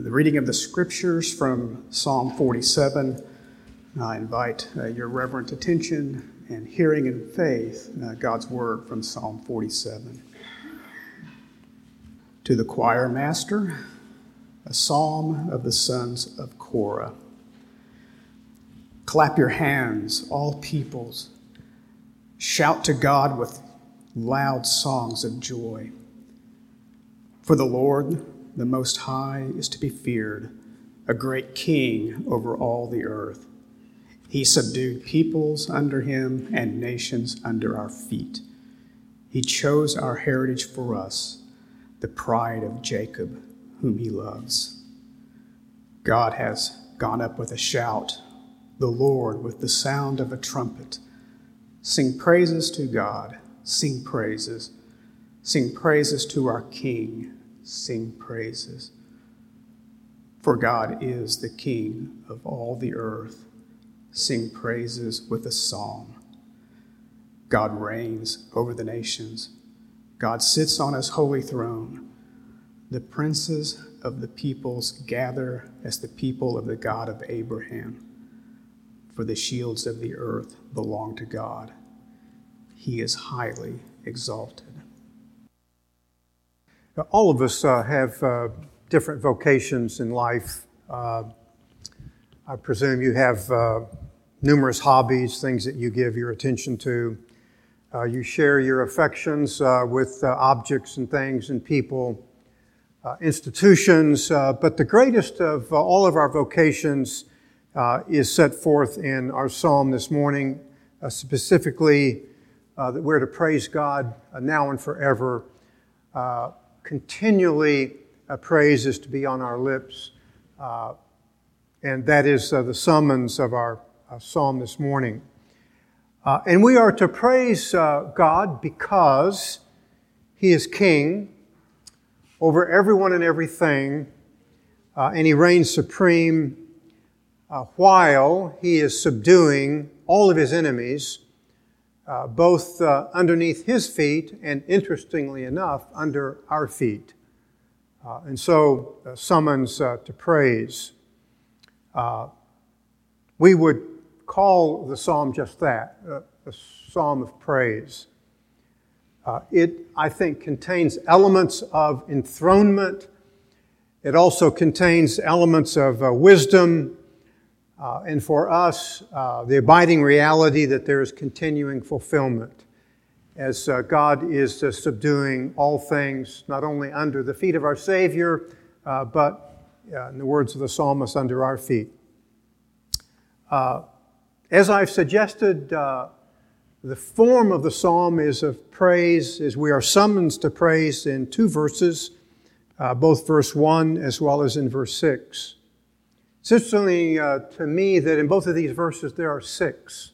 the reading of the scriptures from Psalm 47. I invite uh, your reverent attention and hearing in faith uh, God's word from Psalm 47. To the choir master, a psalm of the sons of Korah. Clap your hands, all peoples. Shout to God with loud songs of joy. For the Lord, the Most High, is to be feared, a great king over all the earth. He subdued peoples under him and nations under our feet. He chose our heritage for us, the pride of Jacob, whom he loves. God has gone up with a shout, the Lord with the sound of a trumpet. Sing praises to God, sing praises, sing praises to our King sing praises. For God is the King of all the earth. Sing praises with a psalm. God reigns over the nations. God sits on his holy throne. The princes of the peoples gather as the people of the God of Abraham. For the shields of the earth belong to God. He is highly exalted. All of us uh, have uh, different vocations in life. Uh, I presume you have uh, numerous hobbies, things that you give your attention to. Uh, you share your affections uh, with objects and things and people, institutions. but the greatest of all of our vocations is set forth in our psalm this morning, specifically that we're to praise God now and forever continually uh, praise is to be on our lips. Uh, and that is uh, the summons of our uh, psalm this morning. Uh, and we are to praise uh, God because He is King over everyone and everything, and He reigns supreme while He is subduing all of His enemies uh, both uh, underneath his feet and, interestingly enough, under our feet. Uh, and so, uh, summons uh, to praise. We would call the psalm just that a psalm of praise. it, I think, contains elements of enthronement. It also contains elements of wisdom uh, and for us, uh, the abiding reality that there is continuing fulfillment as uh, God is uh, subduing all things, not only under the feet of our Savior, uh, but, uh, in the words of the psalmist, under our feet. as I've suggested, the form of the psalm is of praise, as we are summoned to praise in two verses, both verse 1 as well as in verse 6. It's interesting uh, to me that in both of these verses there are six,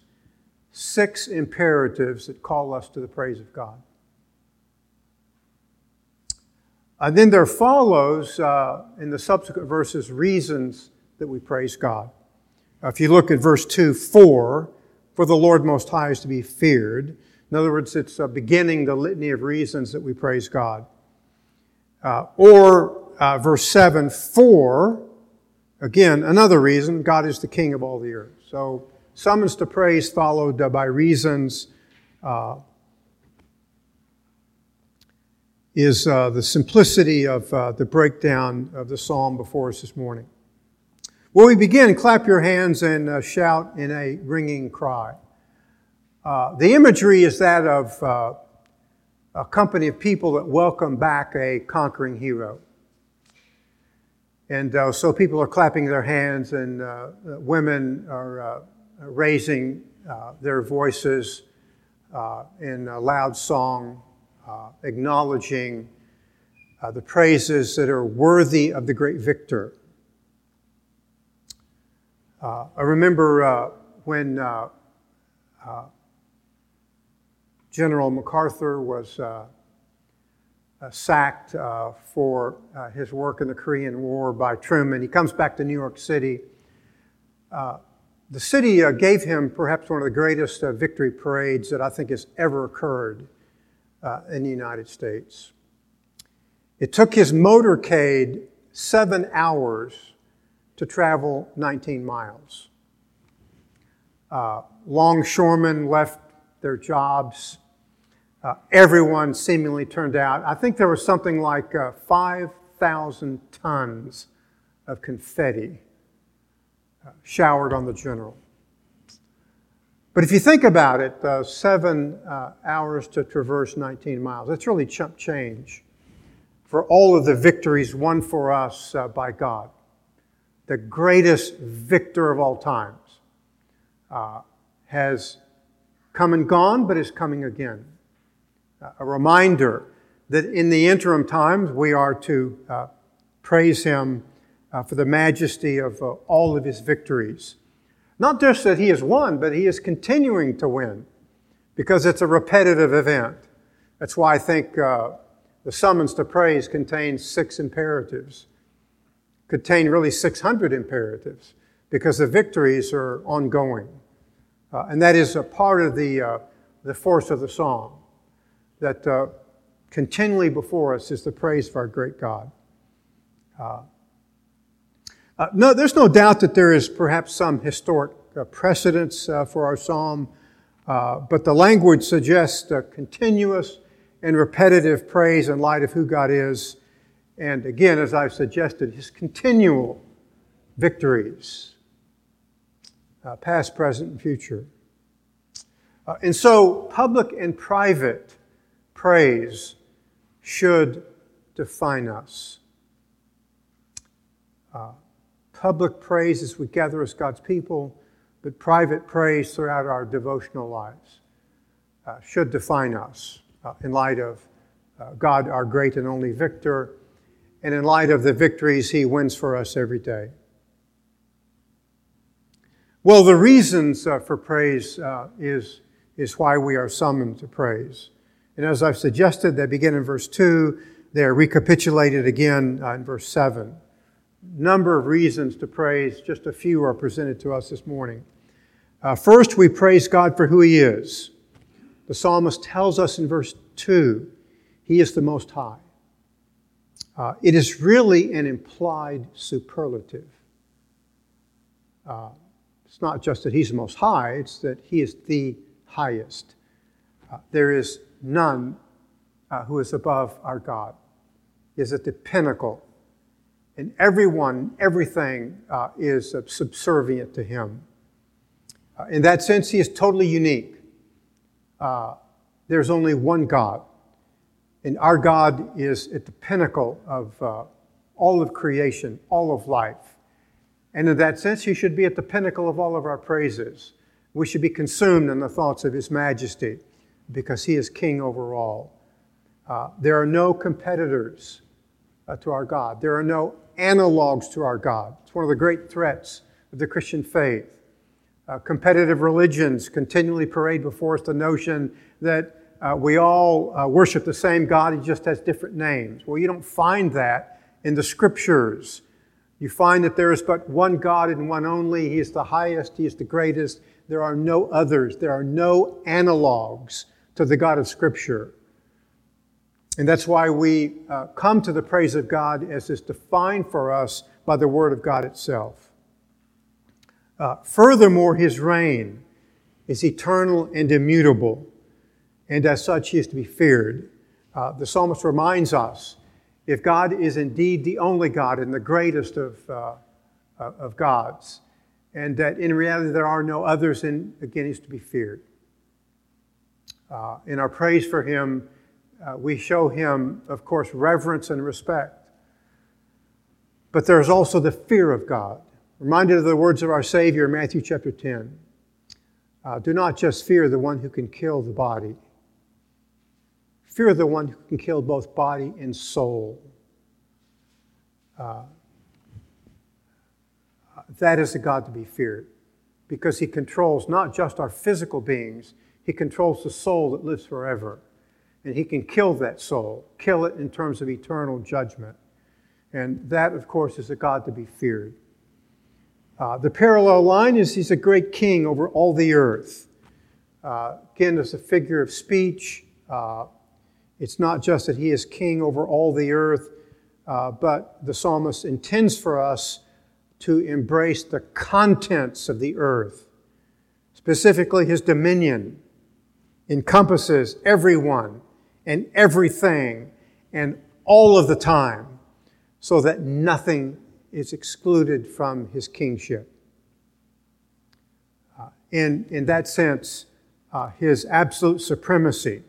six imperatives that call us to the praise of God. And then there follows uh, in the subsequent verses reasons that we praise God. Uh, if you look at verse 2, 4, for the Lord Most High is to be feared. In other words, it's uh, beginning the litany of reasons that we praise God. Uh, or verse 7, for Again, another reason God is the king of all the earth. So, summons to praise followed by reasons uh, is uh, the simplicity of uh, the breakdown of the psalm before us this morning. Well, we begin, clap your hands and uh, shout in a ringing cry. Uh, the imagery is that of uh, a company of people that welcome back a conquering hero. And uh, so people are clapping their hands, and uh, women are uh, raising uh, their voices uh, in a loud song, acknowledging the praises that are worthy of the great victor. I remember when General MacArthur was sacked uh, for uh, his work in the Korean War by Truman. He comes back to New York City. Uh, the city uh, gave him perhaps one of the greatest uh, victory parades that I think has ever occurred in the United States. It took his motorcade seven hours to travel 19 miles. Uh, longshoremen left their jobs. Uh, everyone seemingly turned out. I think there was something like uh, 5,000 tons of confetti uh, showered on the general. But if you think about it, uh, seven uh, hours to traverse 19 miles, that's really chump change for all of the victories won for us uh, by God. The greatest victor of all times has come and gone, but is coming again a reminder that in the interim times we are to uh, praise Him uh, for the majesty of uh, all of His victories. Not just that He has won, but He is continuing to win because it's a repetitive event. That's why I think uh, the summons to praise contains six imperatives, contain really 600 imperatives because the victories are ongoing. Uh, and that is a part of the, uh, the force of the song that uh, continually before us is the praise of our great God. Uh, uh, no, there's no doubt that there is perhaps some historic uh, precedence uh, for our psalm, uh, but the language suggests continuous and repetitive praise in light of who God is. And again, as I've suggested, his continual victories, past, present, and future. and so, public and private praise should define us. Uh, public praise as we gather as God's people, but private praise throughout our devotional lives uh, should define us uh, in light of uh, God, our great and only victor, and in light of the victories he wins for us every day. Well, the reasons uh, for praise uh, is, is why we are summoned to praise. And as I've suggested, they begin in verse 2, they're recapitulated again uh, in verse 7. Number of reasons to praise, just a few are presented to us this morning. Uh, first, we praise God for who He is. The psalmist tells us in verse 2 He is the Most High. Uh, it is really an implied superlative. Uh, it's not just that He's the Most High, it's that He is the highest. Uh, there is none uh, who is above our God. Is at the pinnacle. And everyone, everything uh, is subservient to him. Uh, in that sense, he is totally unique. Uh, there's only one God. And our God is at the pinnacle of uh, all of creation, all of life. And in that sense, he should be at the pinnacle of all of our praises. We should be consumed in the thoughts of his majesty because he is king over all. Uh, there are no competitors uh, to our God. There are no analogs to our God. It's one of the great threats of the Christian faith. Uh, competitive religions continually parade before us the notion that uh, we all uh, worship the same God, he just has different names. Well, you don't find that in the scriptures. You find that there is but one God and one only. He is the highest, He is the greatest. There are no others, there are no analogs to the God of Scripture. And that's why we uh, come to the praise of God as is defined for us by the Word of God itself. Uh, furthermore, His reign is eternal and immutable, and as such, He is to be feared. Uh, the psalmist reminds us if God is indeed the only God and the greatest of, uh, uh, of gods, and that in reality there are no others, and again, He's to be feared. Uh, in our praise for him, uh, we show him, of course, reverence and respect. But there's also the fear of God. Reminded of the words of our Savior in Matthew chapter 10. Uh, do not just fear the one who can kill the body, fear the one who can kill both body and soul. Uh, that is a God to be feared because he controls not just our physical beings, he controls the soul that lives forever. And He can kill that soul, kill it in terms of eternal judgment. And that, of course, is a God to be feared. Uh, the parallel line is He's a great king over all the earth. Uh, again, as a figure of speech, uh, it's not just that He is king over all the earth, uh, but the psalmist intends for us to embrace the contents of the earth, specifically his dominion encompasses everyone and everything and all of the time so that nothing is excluded from his kingship. Uh, in, in that sense, uh, his absolute supremacy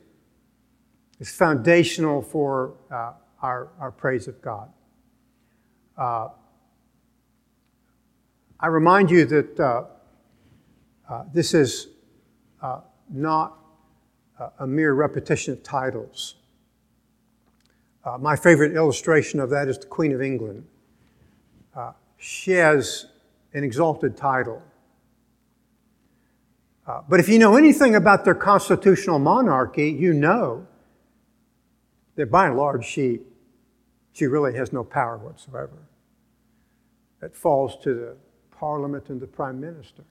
is foundational for uh, our, our praise of God. Uh, I remind you that uh, uh, this is not a mere repetition of titles. Uh, my favorite illustration of that is the Queen of England. Uh, she has an exalted title. Uh, but if you know anything about their constitutional monarchy, you know that by and large she, she really has no power whatsoever. It falls to the parliament and the prime minister.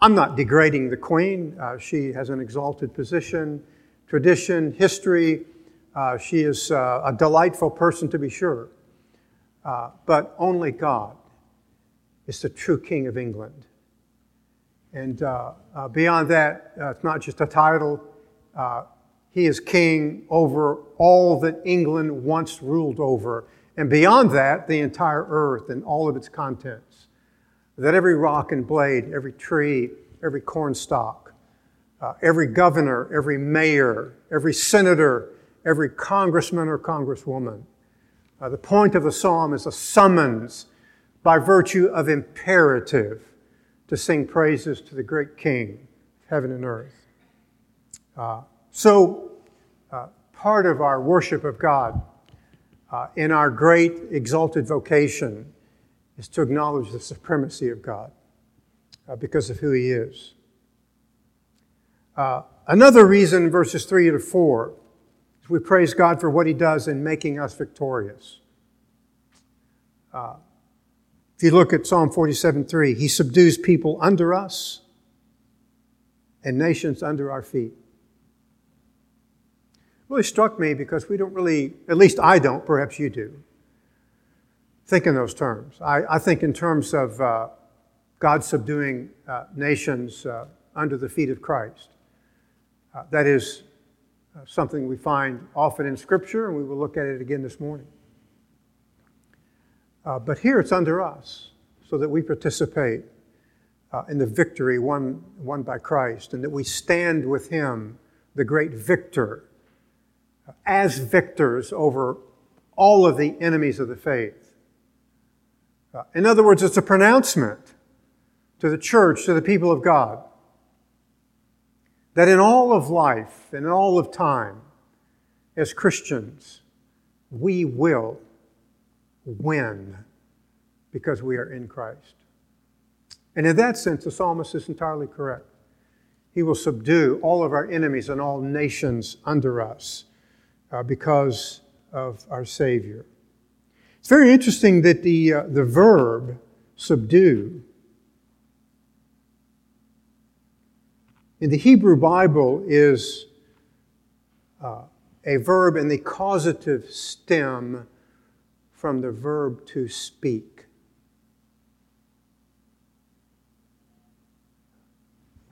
I'm not degrading the Queen. Uh, she has an exalted position, tradition, history. Uh, she is uh, a delightful person to be sure. Uh, but only God is the true King of England. And uh, uh, beyond that, it's not just a title. he is king over all that England once ruled over. And beyond that, the entire earth and all of its contents that every rock and blade, every tree, every cornstalk, uh, every governor, every mayor, every senator, every congressman or congresswoman. Uh, the point of the psalm is a summons by virtue of imperative to sing praises to the great King of heaven and earth. Uh, so, uh, part of our worship of God uh, in our great exalted vocation is to acknowledge the supremacy of God uh, because of who He is. Uh, another reason, verses 3 to 4, is we praise God for what He does in making us victorious. Uh, if you look at Psalm 47 3, He subdues people under us and nations under our feet. It really struck me because we don't really, at least I don't, perhaps you do think in those terms. I, I think in terms of uh, God subduing uh, nations uh, under the feet of Christ. Uh, that is uh, something we find often in Scripture, and we will look at it again this morning. Uh, but here it's under us, so that we participate in the victory won, won by Christ, and that we stand with Him, the great victor, as victors over all of the enemies of the faith. In other words, it's a pronouncement to the church, to the people of God, that in all of life and in all of time, as Christians, we will win because we are in Christ. And in that sense, the psalmist is entirely correct. He will subdue all of our enemies and all nations under us uh, because of our Savior. Very interesting that the, uh, the verb subdue in the Hebrew Bible is uh, a verb in the causative stem from the verb to speak.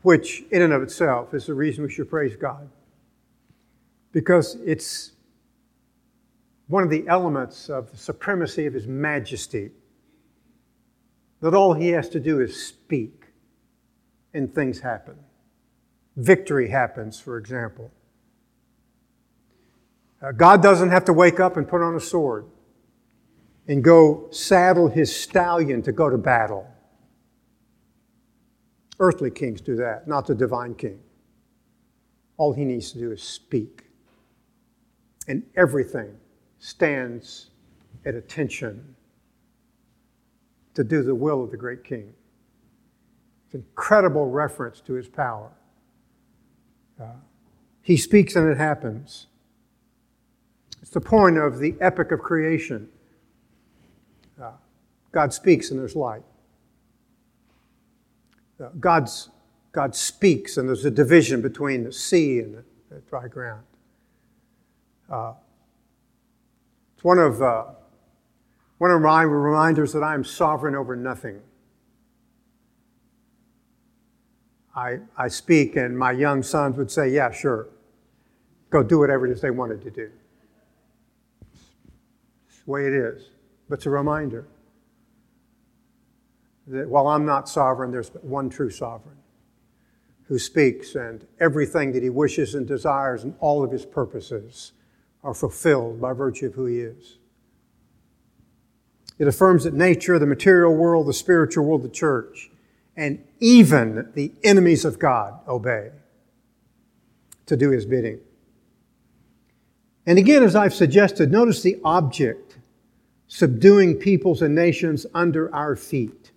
Which, in and of itself, is the reason we should praise God. Because it's one of the elements of the supremacy of his majesty. That all he has to do is speak and things happen. Victory happens, for example. Uh, God doesn't have to wake up and put on a sword and go saddle his stallion to go to battle. Earthly kings do that, not the divine king. All he needs to do is speak. And everything stands at attention to do the will of the great king. It's an incredible reference to his power. Uh, he speaks and it happens. It's the point of the epic of creation. Uh, God speaks and there's light. Uh, God's, God speaks and there's a division between the sea and the, the dry ground. It's one of, uh, one of my reminders that I am sovereign over nothing. I, I speak, and my young sons would say, Yeah, sure. Go do whatever it is they wanted to do. It's the way it is. But it's a reminder that while I'm not sovereign, there's one true sovereign who speaks, and everything that he wishes and desires and all of his purposes are fulfilled by virtue of who he is. It affirms that nature, the material world, the spiritual world, the church, and even the enemies of God obey to do his bidding. And again, as I've suggested, notice the object subduing peoples and nations under our feet.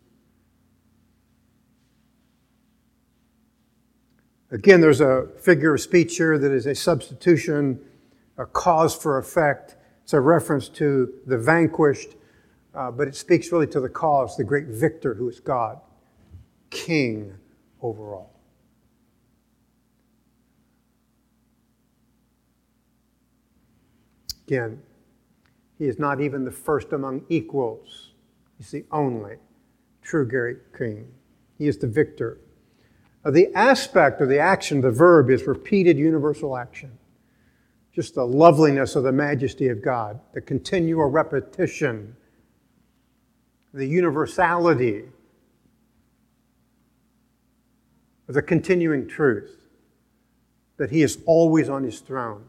Again, there's a figure of speech here that is a substitution, a cause for effect. It's a reference to the vanquished, uh, but it speaks really to the cause, the great victor who is God, king over all. Again, he is not even the first among equals. He's the only true great king. He is the victor. Uh, the aspect or the action, the verb, is repeated universal action. Just the loveliness of the majesty of God, the continual repetition, the universality of the continuing truth that He is always on His throne.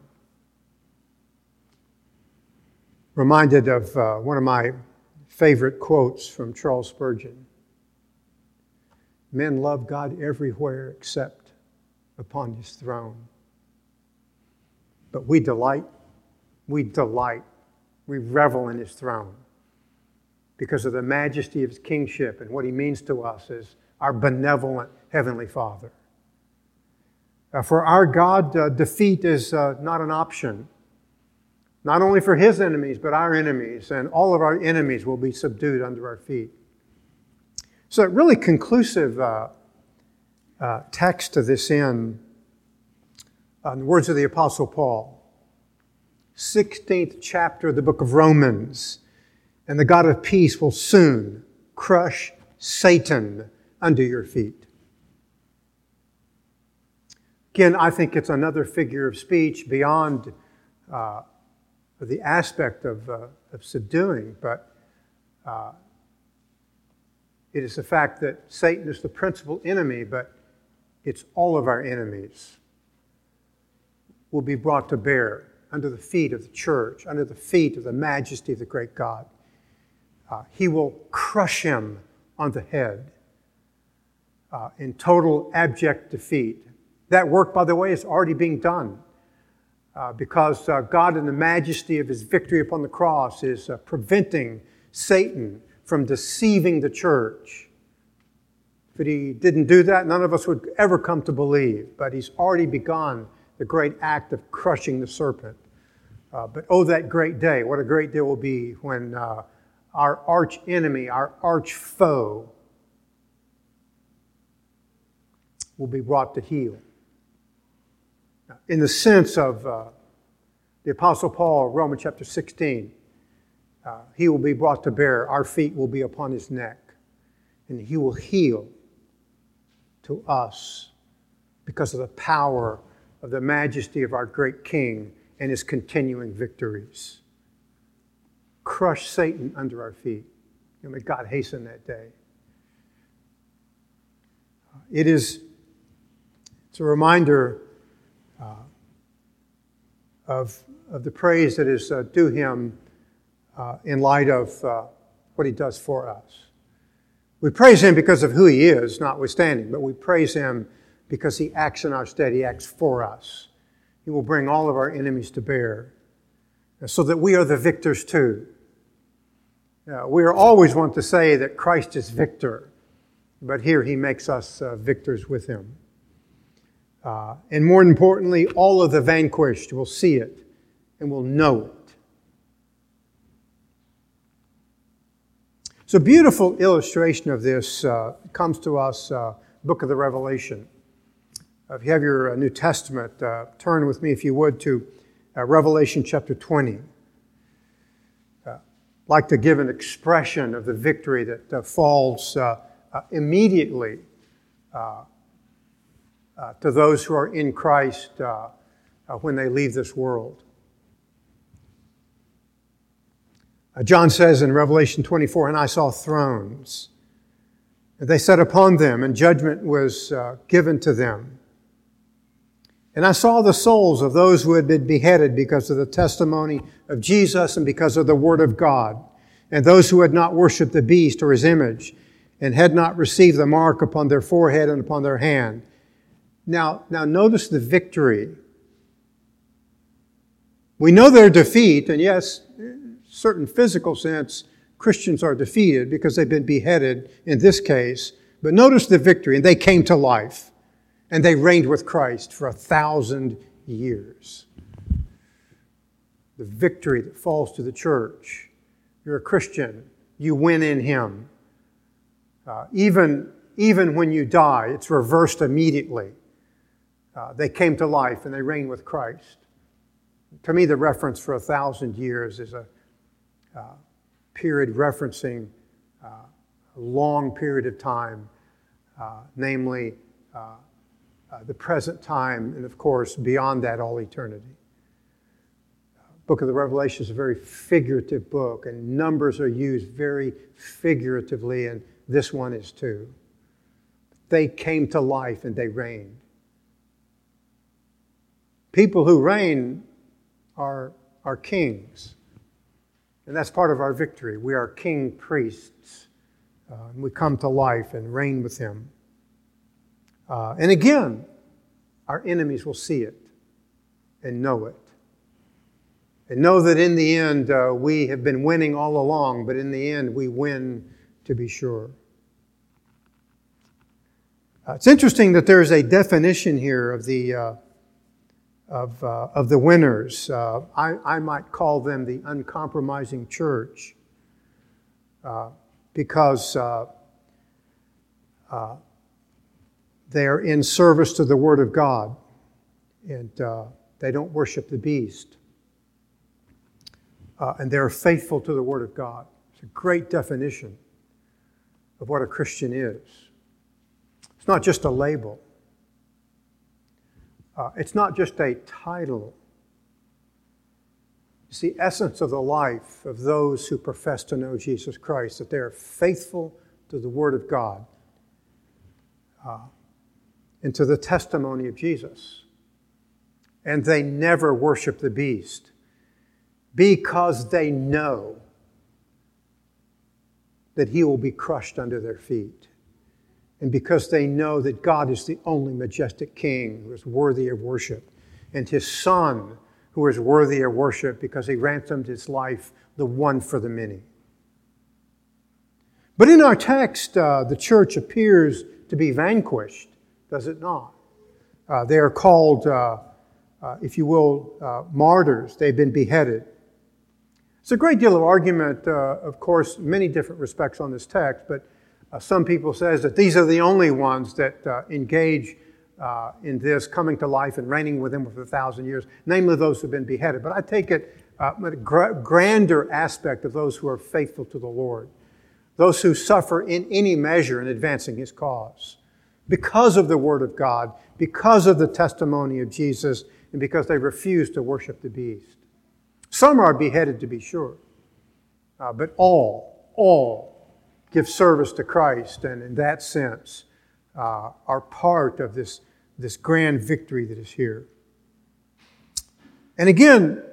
Reminded of uh, one of my favorite quotes from Charles Spurgeon. Men love God everywhere except upon his throne. But we delight, we delight, we revel in his throne because of the majesty of his kingship and what he means to us as our benevolent heavenly Father. Uh, for our God, uh, defeat is uh, not an option, not only for his enemies, but our enemies, and all of our enemies will be subdued under our feet. So, a really conclusive uh, uh, text to this end, in the words of the Apostle Paul, 16th chapter of the book of Romans. And the God of peace will soon crush Satan under your feet. Again, I think it's another figure of speech beyond uh, the aspect of, uh, of subduing, but uh, it is the fact that Satan is the principal enemy, but it's all of our enemies will be brought to bear under the feet of the church, under the feet of the majesty of the great God. Uh, he will crush him on the head uh, in total abject defeat. That work, by the way, is already being done uh, because uh, God, in the majesty of his victory upon the cross, is uh, preventing Satan from deceiving the church. If he didn't do that, none of us would ever come to believe. But he's already begun the great act of crushing the serpent. Uh, but oh, that great day. What a great day will be when uh, our arch enemy, our arch foe, will be brought to heel. In the sense of uh, the Apostle Paul, Romans chapter 16, uh, he will be brought to bear. Our feet will be upon his neck. And he will heel to us because of the power of the majesty of our great King and his continuing victories. Crush Satan under our feet. And may God hasten that day. It is it's a reminder uh, of, of the praise that is uh, due him uh, in light of uh, what he does for us. We praise him because of who he is, notwithstanding, but we praise him because he acts in our stead, he acts for us. He will bring all of our enemies to bear so that we are the victors too. Uh, we are always want to say that Christ is victor, but here he makes us uh, victors with him. Uh, and more importantly, all of the vanquished will see it and will know it. So, beautiful illustration of this uh, comes to us, uh, Book of the Revelation. Uh, if you have your uh, New Testament, uh, turn with me, if you would, to uh, Revelation chapter 20. like to give an expression of the victory that uh, falls uh, uh, immediately uh, uh, to those who are in Christ uh, when they leave this world. John says in Revelation 24, and I saw thrones. And they sat upon them, and judgment was given to them. And I saw the souls of those who had been beheaded because of the testimony of Jesus and because of the Word of God, and those who had not worshiped the beast or his image, and had not received the mark upon their forehead and upon their hand. Now, now notice the victory. We know their defeat, and yes, certain physical sense, Christians are defeated because they've been beheaded in this case. But notice the victory, and they came to life and they reigned with Christ for a thousand years. The victory that falls to the church. You're a Christian, you win in Him. Uh, even, even when you die, it's reversed immediately. Uh, they came to life and they reigned with Christ. To me, the reference for a thousand years is a uh, period referencing uh, a long period of time, uh, namely uh, the present time, and of course, beyond that, all eternity. Book of the Revelation is a very figurative book, and numbers are used very figuratively, and this one is too. They came to life and they reigned. People who reign are, are kings, and that's part of our victory. We are king priests, uh, and we come to life and reign with him. Uh, and again, our enemies will see it and know it. And know that in the end, uh, we have been winning all along, but in the end, we win to be sure. Uh, it's interesting that there's a definition here of the, uh, of, uh, of the winners. Uh, I, I might call them the uncompromising church because uh, because they're in service to the Word of God, and uh, they don't worship the beast. Uh, and they're faithful to the Word of God. It's a great definition of what a Christian is. It's not just a label, uh, it's not just a title. It's the essence of the life of those who profess to know Jesus Christ, that they are faithful to the Word of God. Uh, and to the testimony of Jesus. And they never worship the beast because they know that he will be crushed under their feet. And because they know that God is the only majestic king who is worthy of worship, and his son who is worthy of worship because he ransomed his life, the one for the many. But in our text, uh, the church appears to be vanquished does it not? Uh, they are called, uh, uh, if you will, uh, martyrs. They've been beheaded. It's a great deal of argument, uh, of course, many different respects on this text, but uh, some people says that these are the only ones that engage in this coming to life and reigning with him for a thousand years, namely those who have been beheaded. But I take it a grander aspect of those who are faithful to the Lord, those who suffer in any measure in advancing his cause because of the Word of God, because of the testimony of Jesus, and because they refuse to worship the beast. Some are beheaded, to be sure, uh, but all, all give service to Christ, and in that sense, uh, are part of this, this grand victory that is here. And again,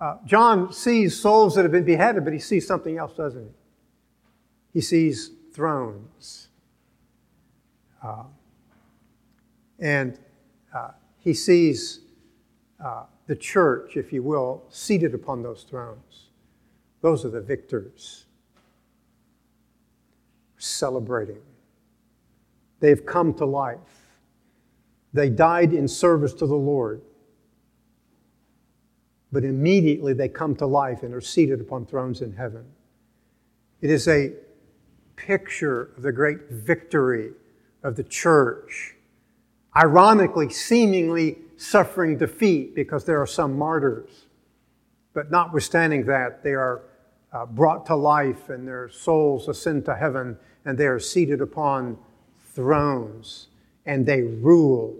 uh, John sees souls that have been beheaded, but he sees something else, doesn't he? He sees thrones. Uh, and uh, he sees uh, the church, if you will, seated upon those thrones. Those are the victors. Celebrating. They've come to life. They died in service to the Lord. But immediately they come to life and are seated upon thrones in heaven. It is a picture of the great victory of the church ironically, seemingly suffering defeat because there are some martyrs. But notwithstanding that, they are uh, brought to life and their souls ascend to heaven and they are seated upon thrones and they rule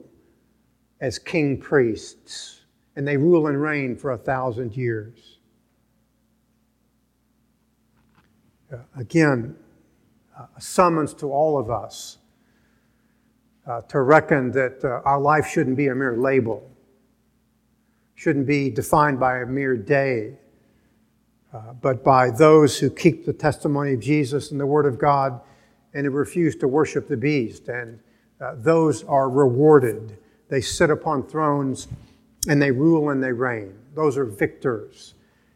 as king priests and they rule and reign for a thousand years. Uh, again, uh, a summons to all of us uh, to reckon that uh, our life shouldn't be a mere label, shouldn't be defined by a mere day, uh, but by those who keep the testimony of Jesus and the Word of God and who refuse to worship the beast. And uh, those are rewarded. They sit upon thrones and they rule and they reign. Those are victors.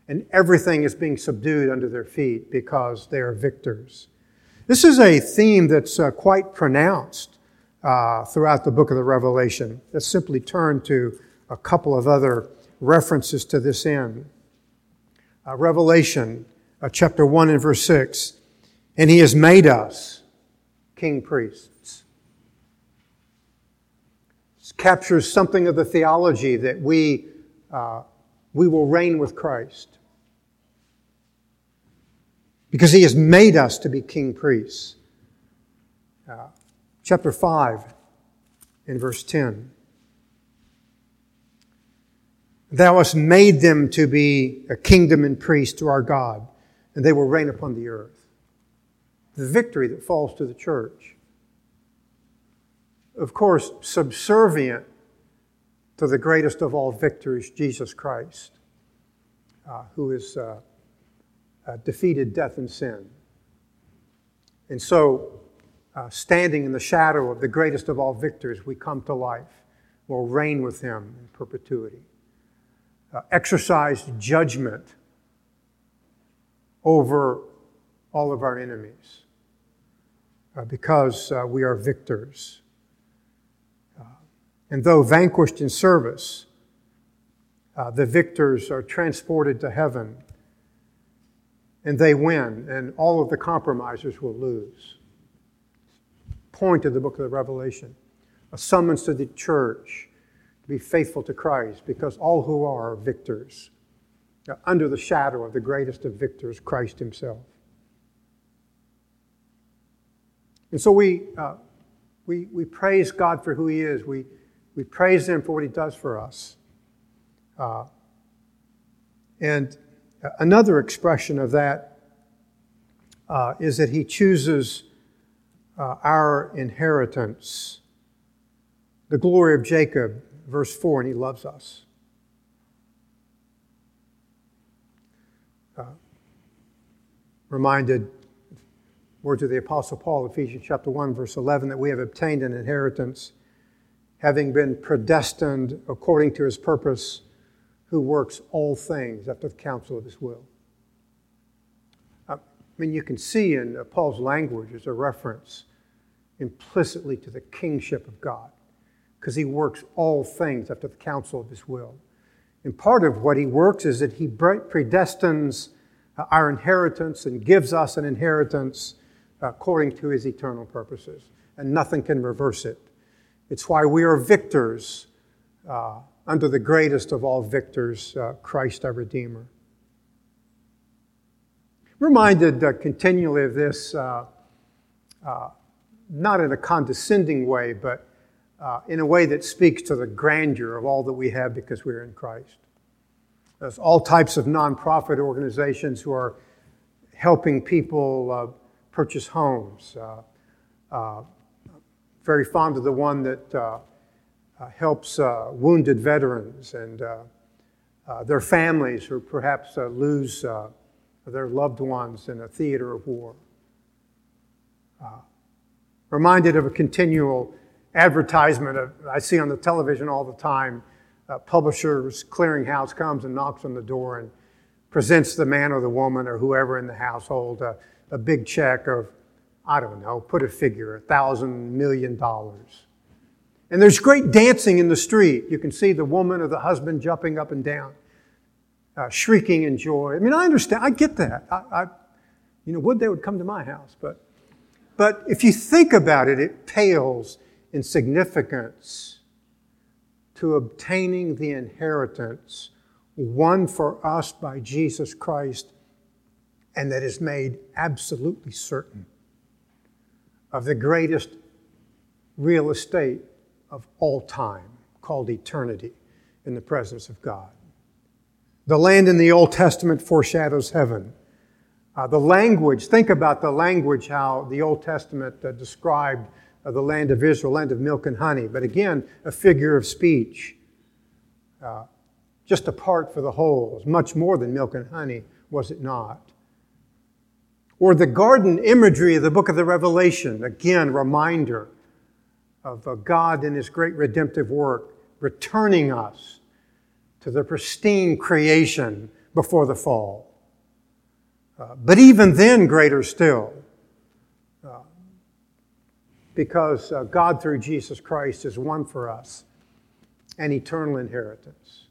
And everything is being subdued under their feet because they are victors. This is a theme that's uh, quite pronounced uh, throughout the book of the Revelation. Let's simply turn to a couple of other references to this end uh, Revelation uh, chapter 1 and verse 6. And he has made us king priests. This captures something of the theology that we, uh, we will reign with Christ. Because he has made us to be king priests. Chapter 5 in verse 10. Thou hast made them to be a kingdom and priest to our God, and they will reign upon the earth. The victory that falls to the church. Of course, subservient to the greatest of all victors, Jesus Christ, uh, who has uh, uh, defeated death and sin. And so, uh, standing in the shadow of the greatest of all victors, we come to life. We'll reign with him in perpetuity uh, exercised judgment over all of our enemies uh, because uh, we are victors. Uh, and though vanquished in service, uh, the victors are transported to heaven and they win, and all of the compromisers will lose. Point of the book of the Revelation a summons to the church to be faithful to Christ because all who are, are victors are under the shadow of the greatest of victors, Christ Himself. And so we, uh, we, we praise God for who He is. We, we praise Him for what He does for us. Uh, and another expression of that uh, is that He chooses uh, our inheritance. The glory of Jacob verse 4, and he loves us. Uh, reminded words of the Apostle Paul, Ephesians chapter 1, verse 11, that we have obtained an inheritance, having been predestined according to his purpose, who works all things after the counsel of his will. Uh, I mean, you can see in uh, Paul's language as a reference implicitly to the kingship of God because he works all things after the counsel of his will. And part of what he works is that he predestines uh, our inheritance and gives us an inheritance according to his eternal purposes. And nothing can reverse it. It's why we are victors uh, under the greatest of all victors, uh, Christ our Redeemer. Reminded uh, continually of this, uh, uh, not in a condescending way, but uh, in a way that speaks to the grandeur of all that we have because we're in Christ. There's all types of nonprofit organizations who are helping people uh, purchase homes. Uh, very fond of the one that helps wounded veterans and their families who perhaps lose their loved ones in a theater of war. Uh, reminded of a continual advertisement of, I see on the television all the time. A publisher's clearinghouse comes and knocks on the door and presents the man or the woman or whoever in the household a, a big check of, I don't know, put a figure, a thousand million dollars. And there's great dancing in the street. You can see the woman or the husband jumping up and down, uh, shrieking in joy. I mean, I understand. I get that. I, I, you know, would they would come to my house, but, but if you think about it, it pales in significance to obtaining the inheritance won for us by Jesus Christ and that is made absolutely certain of the greatest real estate of all time called eternity in the presence of God. The land in the Old Testament foreshadows heaven. Uh, the language, think about the language, how the Old Testament uh, described uh, the land of Israel, land of milk and honey, but again, a figure of speech. Uh, just a part for the whole. Much more than milk and honey, was it not? Or the garden imagery of the book of the Revelation, again, reminder of uh, God in His great redemptive work, returning us to the pristine creation before the fall. Uh, but even then, greater still, uh, because uh, God through Jesus Christ has won for us an eternal inheritance.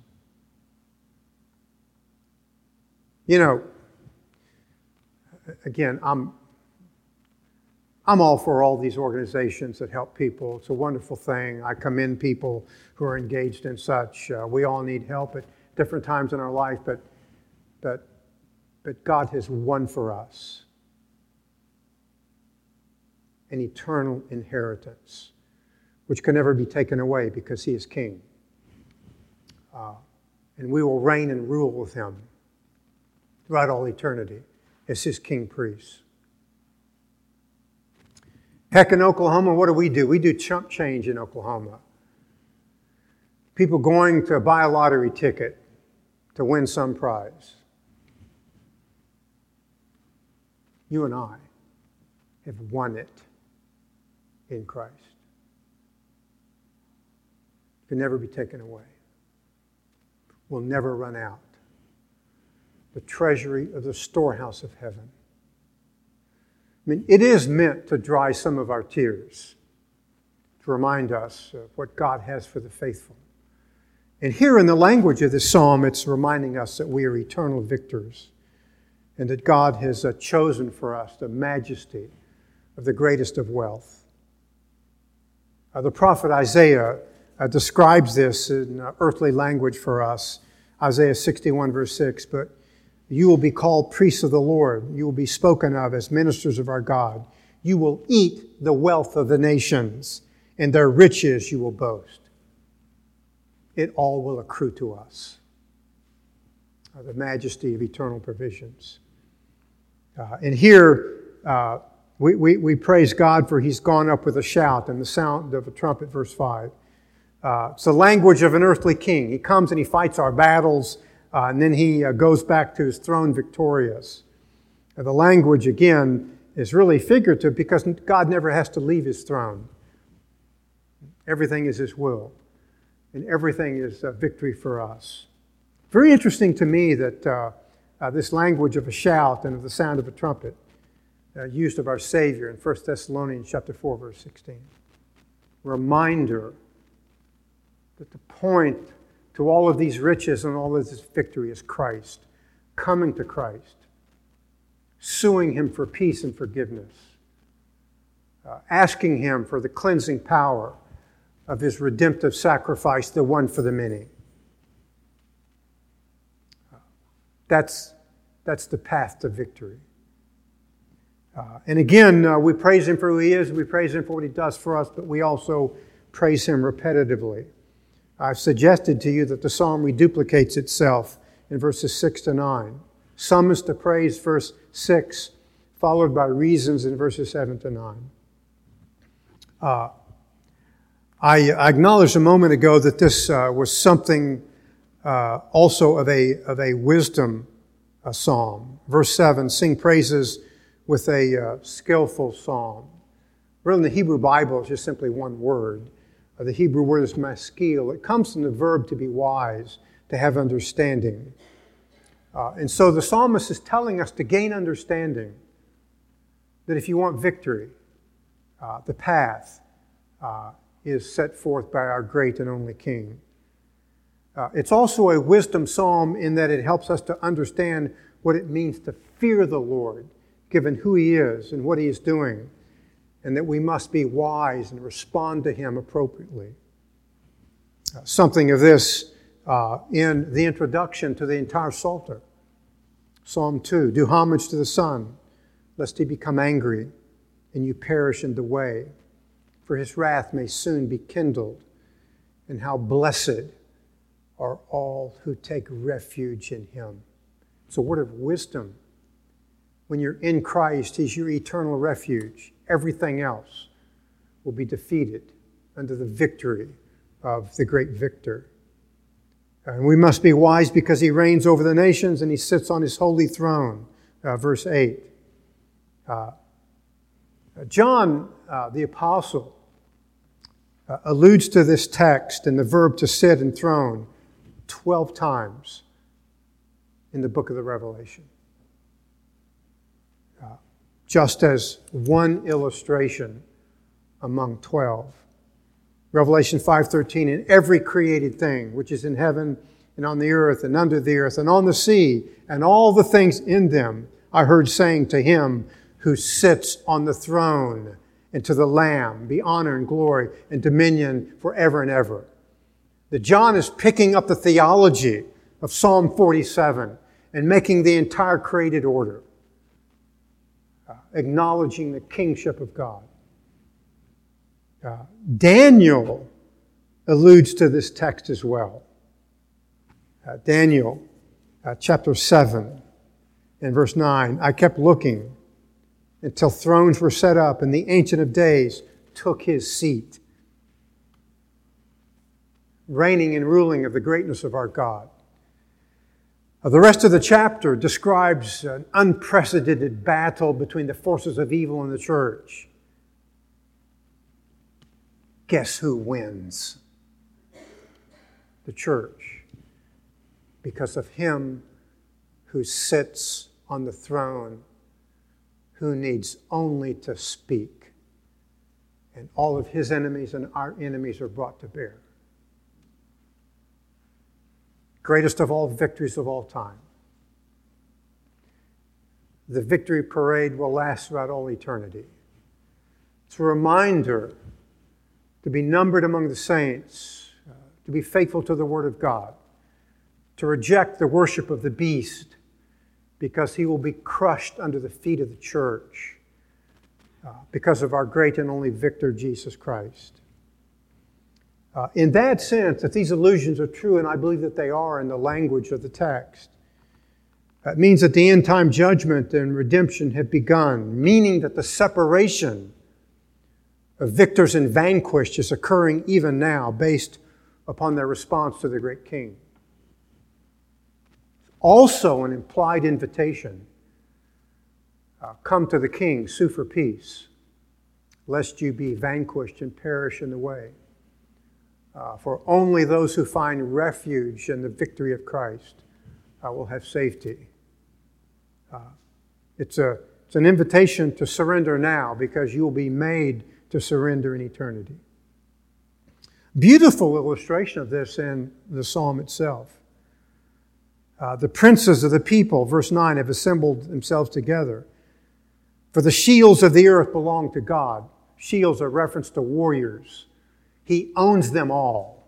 You know, again, I'm, I'm all for all these organizations that help people. It's a wonderful thing. I commend people who are engaged in such. Uh, we all need help at different times in our life, but, but, but God has won for us an eternal inheritance, which can never be taken away because He is King. Uh, and we will reign and rule with Him throughout all eternity as His King priest. Heck, in Oklahoma, what do we do? We do chump change in Oklahoma. People going to buy a lottery ticket to win some prize. You and I have won it in Christ. It can never be taken away. Will never run out. The treasury of the storehouse of heaven. I mean, it is meant to dry some of our tears, to remind us of what God has for the faithful. And here in the language of this psalm, it's reminding us that we are eternal victors and that God has uh, chosen for us the majesty of the greatest of wealth. Uh, the prophet Isaiah uh, describes this in uh, earthly language for us. Isaiah 61, verse 6. But you will be called priests of the Lord. You will be spoken of as ministers of our God. You will eat the wealth of the nations, and their riches you will boast. It all will accrue to us. The majesty of eternal provisions. Uh, and here, uh, we, we, we, praise God for He's gone up with a shout and the sound of a trumpet, verse 5. Uh, it's the language of an earthly king. He comes and He fights our battles uh, and then he uh, goes back to his throne victorious. Uh, the language, again, is really figurative because God never has to leave his throne. Everything is his will, and everything is a victory for us. Very interesting to me that uh, uh, this language of a shout and of the sound of a trumpet uh, used of our Savior in 1 Thessalonians chapter 4, verse 16. Reminder that the point to all of these riches and all of this victory is Christ, coming to Christ, suing Him for peace and forgiveness, uh, asking Him for the cleansing power of His redemptive sacrifice, the one for the many. That's, that's the path to victory. Uh, and again, uh, we praise Him for who He is, we praise Him for what He does for us, but we also praise Him repetitively. I've suggested to you that the psalm reduplicates itself in verses 6 to 9. Summons to praise, verse 6, followed by reasons in verses 7 to 9. Uh, I, acknowledged a moment ago that this uh, was something uh, also of a, of a wisdom a psalm. Verse 7 sing praises with a uh, skillful psalm. Really, in the Hebrew Bible, it's just simply one word. The Hebrew word is maskil. It comes from the verb to be wise, to have understanding. Uh, and so the psalmist is telling us to gain understanding that if you want victory, uh, the path uh, is set forth by our great and only King. Uh, it's also a wisdom psalm in that it helps us to understand what it means to fear the Lord, given who He is and what He is doing and that we must be wise and respond to Him appropriately. Uh, something of this uh, in the introduction to the entire Psalter. Psalm 2 Do homage to the Son, lest he become angry and you perish in the way, for his wrath may soon be kindled. And how blessed are all who take refuge in him. It's a word of wisdom. When you're in Christ, he's your eternal refuge. Everything else will be defeated under the victory of the great victor. And we must be wise because he reigns over the nations and he sits on his holy throne. Uh, verse 8. Uh, John, uh, the apostle, uh, alludes to this text and the verb to sit and throne 12 times in the book of the Revelation. Just as one illustration among 12. Revelation 5:13 in every created thing which is in heaven and on the earth and under the earth and on the sea and all the things in them I heard saying to him who sits on the throne and to the lamb be honor and glory and dominion forever and ever. That John is picking up the theology of Psalm 47 and making the entire created order, acknowledging the kingship of God. Uh, Daniel alludes to this text as well. Uh, Daniel uh, chapter 7 and verse 9 I kept looking until thrones were set up and the Ancient of Days took his seat, reigning and ruling of the greatness of our God. Uh, the rest of the chapter describes an unprecedented battle between the forces of evil and the church guess who wins? The church. Because of him who sits on the throne, who needs only to speak. And all of his enemies and our enemies are brought to bear. Greatest of all victories of all time. The victory parade will last throughout all eternity. It's a reminder to be numbered among the saints, to be faithful to the Word of God, to reject the worship of the beast because he will be crushed under the feet of the church uh, because of our great and only victor, Jesus Christ. Uh, in that sense, if these allusions are true, and I believe that they are in the language of the text, it means that the end time judgment and redemption have begun, meaning that the separation of victors and vanquished is occurring even now based upon their response to the great king. Also, an implied invitation uh, come to the king, sue for peace, lest you be vanquished and perish in the way. Uh, for only those who find refuge in the victory of Christ uh, will have safety. Uh, it's, a, it's an invitation to surrender now because you will be made to surrender in eternity. Beautiful illustration of this in the psalm itself. Uh, the princes of the people, verse 9, have assembled themselves together. For the shields of the earth belong to God. Shields are reference to warriors. He owns them all.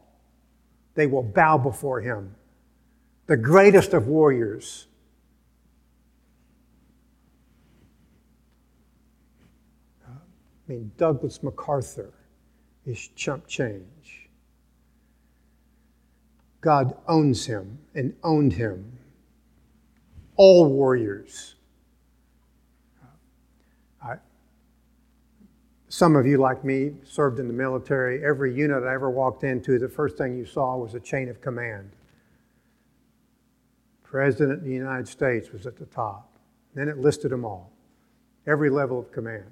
They will bow before him. The greatest of warriors I mean, Douglas MacArthur is chump change. God owns him and owned him. All warriors. Some of you, like me, served in the military. Every unit I ever walked into, the first thing you saw was a chain of command. President of the United States was at the top. Then it listed them all, every level of command.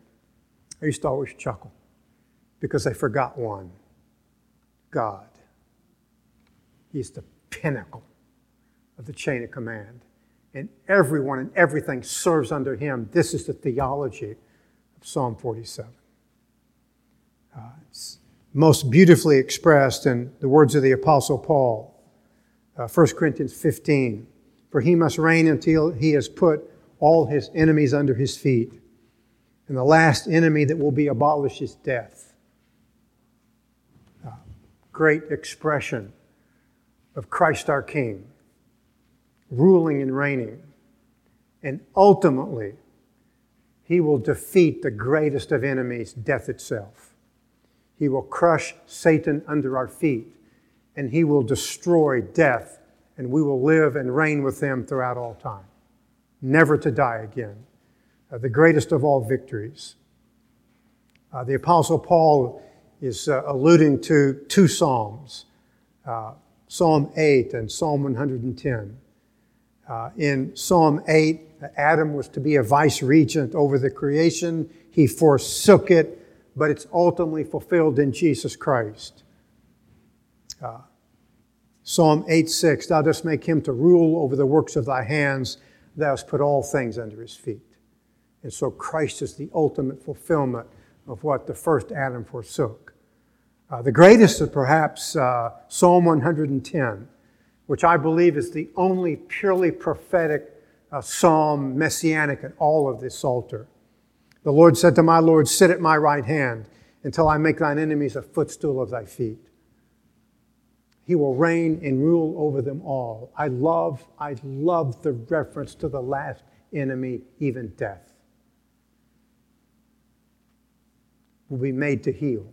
I used to always chuckle because I forgot one God. He's the pinnacle of the chain of command. And everyone and everything serves under him. This is the theology of Psalm 47. Uh, it's most beautifully expressed in the words of the Apostle Paul, uh, 1 Corinthians 15. For he must reign until he has put all his enemies under his feet. And the last enemy that will be abolished is death. Uh, great expression of Christ our King, ruling and reigning And ultimately, he will defeat the greatest of enemies, death itself. He will crush Satan under our feet, and he will destroy death, and we will live and reign with him throughout all time, never to die again. Uh, the greatest of all victories. Uh, the Apostle Paul is uh, alluding to two Psalms uh, Psalm 8 and Psalm 110. Uh, in Psalm 8, Adam was to be a vice regent over the creation. He forsook it, but it's ultimately fulfilled in Jesus Christ. Uh, Psalm 8 6, Thou dost make him to rule over the works of thy hands, thou hast put all things under his feet. And so Christ is the ultimate fulfillment of what the first Adam forsook. Uh, the greatest is perhaps uh, Psalm 110, which I believe is the only purely prophetic uh, psalm messianic in all of this Psalter. The Lord said to my Lord, Sit at my right hand until I make thine enemies a footstool of thy feet. He will reign and rule over them all. I love, I love the reference to the last enemy, even death. Will be made to heel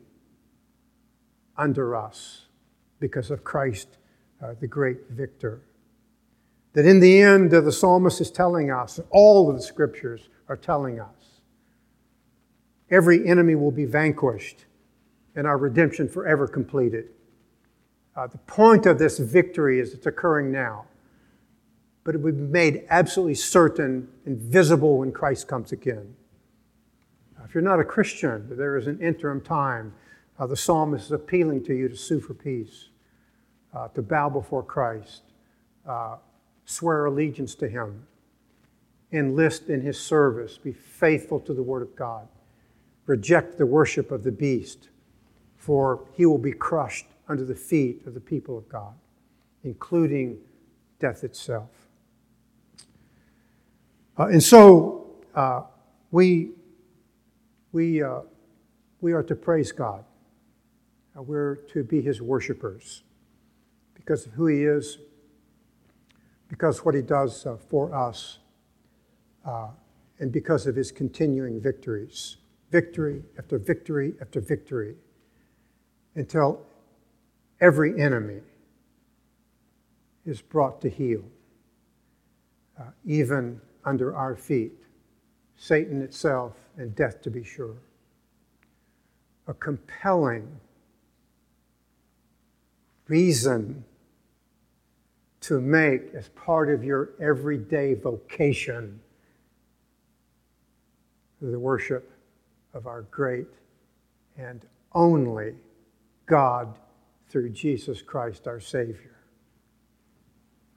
under us because of Christ, uh, the great victor. That in the end, uh, the psalmist is telling us, all of the scriptures are telling us, every enemy will be vanquished and our redemption forever completed. Uh, the point of this victory is it's occurring now, but it will be made absolutely certain and visible when Christ comes again. If you're not a Christian, there is an interim time. Uh, the psalmist is appealing to you to sue for peace, uh, to bow before Christ, uh, swear allegiance to Him, enlist in His service, be faithful to the Word of God, reject the worship of the beast, for he will be crushed under the feet of the people of God, including death itself. Uh, and so uh, we we, uh, we are to praise God. Uh, we're to be his worshipers because of who he is, because what he does uh, for us, uh, and because of his continuing victories. Victory after victory after victory until every enemy is brought to heel, uh, even under our feet. Satan itself and death to be sure. A compelling reason to make as part of your everyday vocation the worship of our great and only God through Jesus Christ our Savior.